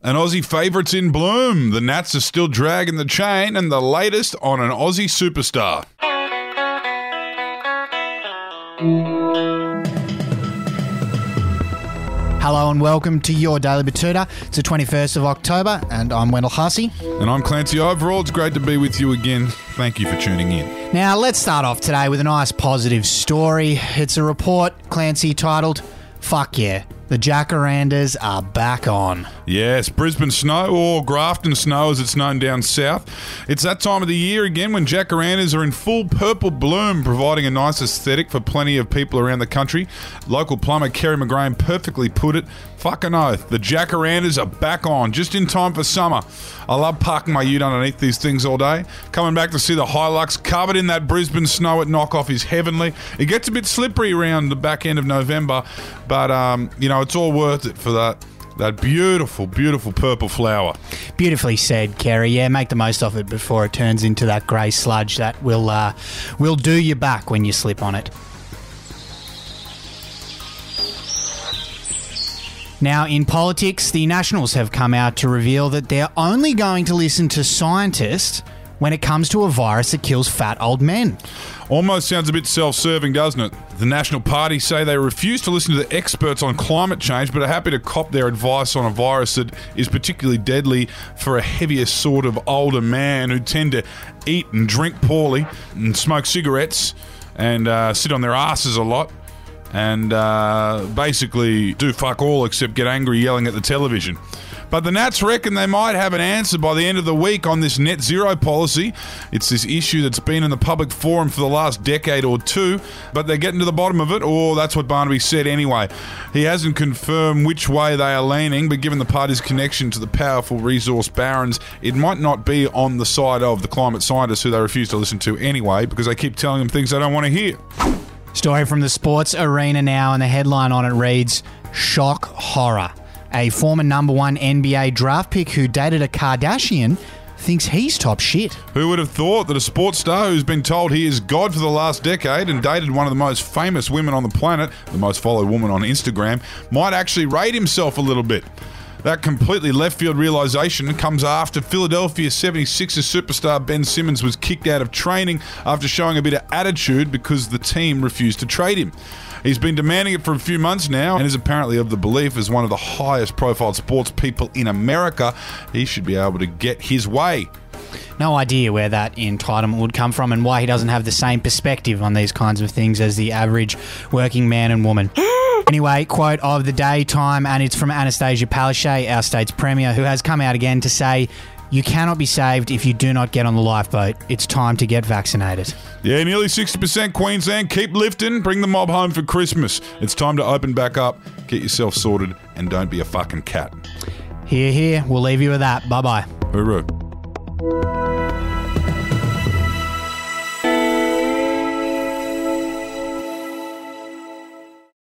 An Aussie favourite's in bloom. The Nats are still dragging the chain, and the latest on an Aussie superstar. Hello and welcome to your Daily Betoota. It's the 21st of October, and I'm Wendell Hussey. And I'm Clancy Overell. It's great to be with you again. Thank you for tuning in. Now, let's start off today with a nice positive story. It's a report, Clancy, titled Fuck Yeah, the Jacarandas are back on. Yes, Brisbane snow, or Grafton snow as it's known down south. It's that time of the year again when jacarandas are in full purple bloom, providing a nice aesthetic for plenty of people around the country. Local plumber Kerry McGrane perfectly put it. Fucking oath, the jacarandas are back on, just in time for summer. I love parking my ute underneath these things all day. Coming back to see the Hilux covered in that Brisbane snow at knockoff is heavenly. It gets a bit slippery around the back end of November, but um, you know it's all worth it for that that beautiful, beautiful purple flower. Beautifully said, Kerry. Yeah, make the most of it before it turns into that grey sludge that will uh, will do you back when you slip on it. Now, in politics, the Nationals have come out to reveal that they're only going to listen to scientists when it comes to a virus that kills fat old men. Almost sounds a bit self serving, doesn't it? The National Party say they refuse to listen to the experts on climate change, but are happy to cop their advice on a virus that is particularly deadly for a heavier sort of older man who tend to eat and drink poorly and smoke cigarettes and uh, sit on their asses a lot and uh, basically do fuck all except get angry yelling at the television. But the Nats reckon they might have an answer by the end of the week on this net zero policy. It's this issue that's been in the public forum for the last decade or two, but they're getting to the bottom of it, or that's what Barnaby said anyway. He hasn't confirmed which way they are leaning, but given the party's connection to the powerful resource barons, it might not be on the side of the climate scientists who they refuse to listen to anyway, because they keep telling them things they don't want to hear. Story from the sports arena now, and the headline on it reads Shock Horror. A former number one NBA draft pick who dated a Kardashian thinks he's top shit. Who would have thought that a sports star who's been told he is God for the last decade and dated one of the most famous women on the planet, the most followed woman on Instagram, might actually rate himself a little bit? That completely left field realization comes after Philadelphia 76ers superstar Ben Simmons was kicked out of training after showing a bit of attitude because the team refused to trade him. He's been demanding it for a few months now and is apparently of the belief, as one of the highest profile sports people in America, he should be able to get his way. No idea where that entitlement would come from and why he doesn't have the same perspective on these kinds of things as the average working man and woman. Anyway, quote of the day time, and it's from Annastacia Palaszczuk, our state's premier, who has come out again to say, you cannot be saved if you do not get on the lifeboat. It's time to get vaccinated. Yeah, nearly 60% Queensland. Keep lifting. Bring the mob home for Christmas. It's time to open back up. Get yourself sorted and don't be a fucking cat. Hear, hear. We'll leave you with that. Bye bye. Hooroo.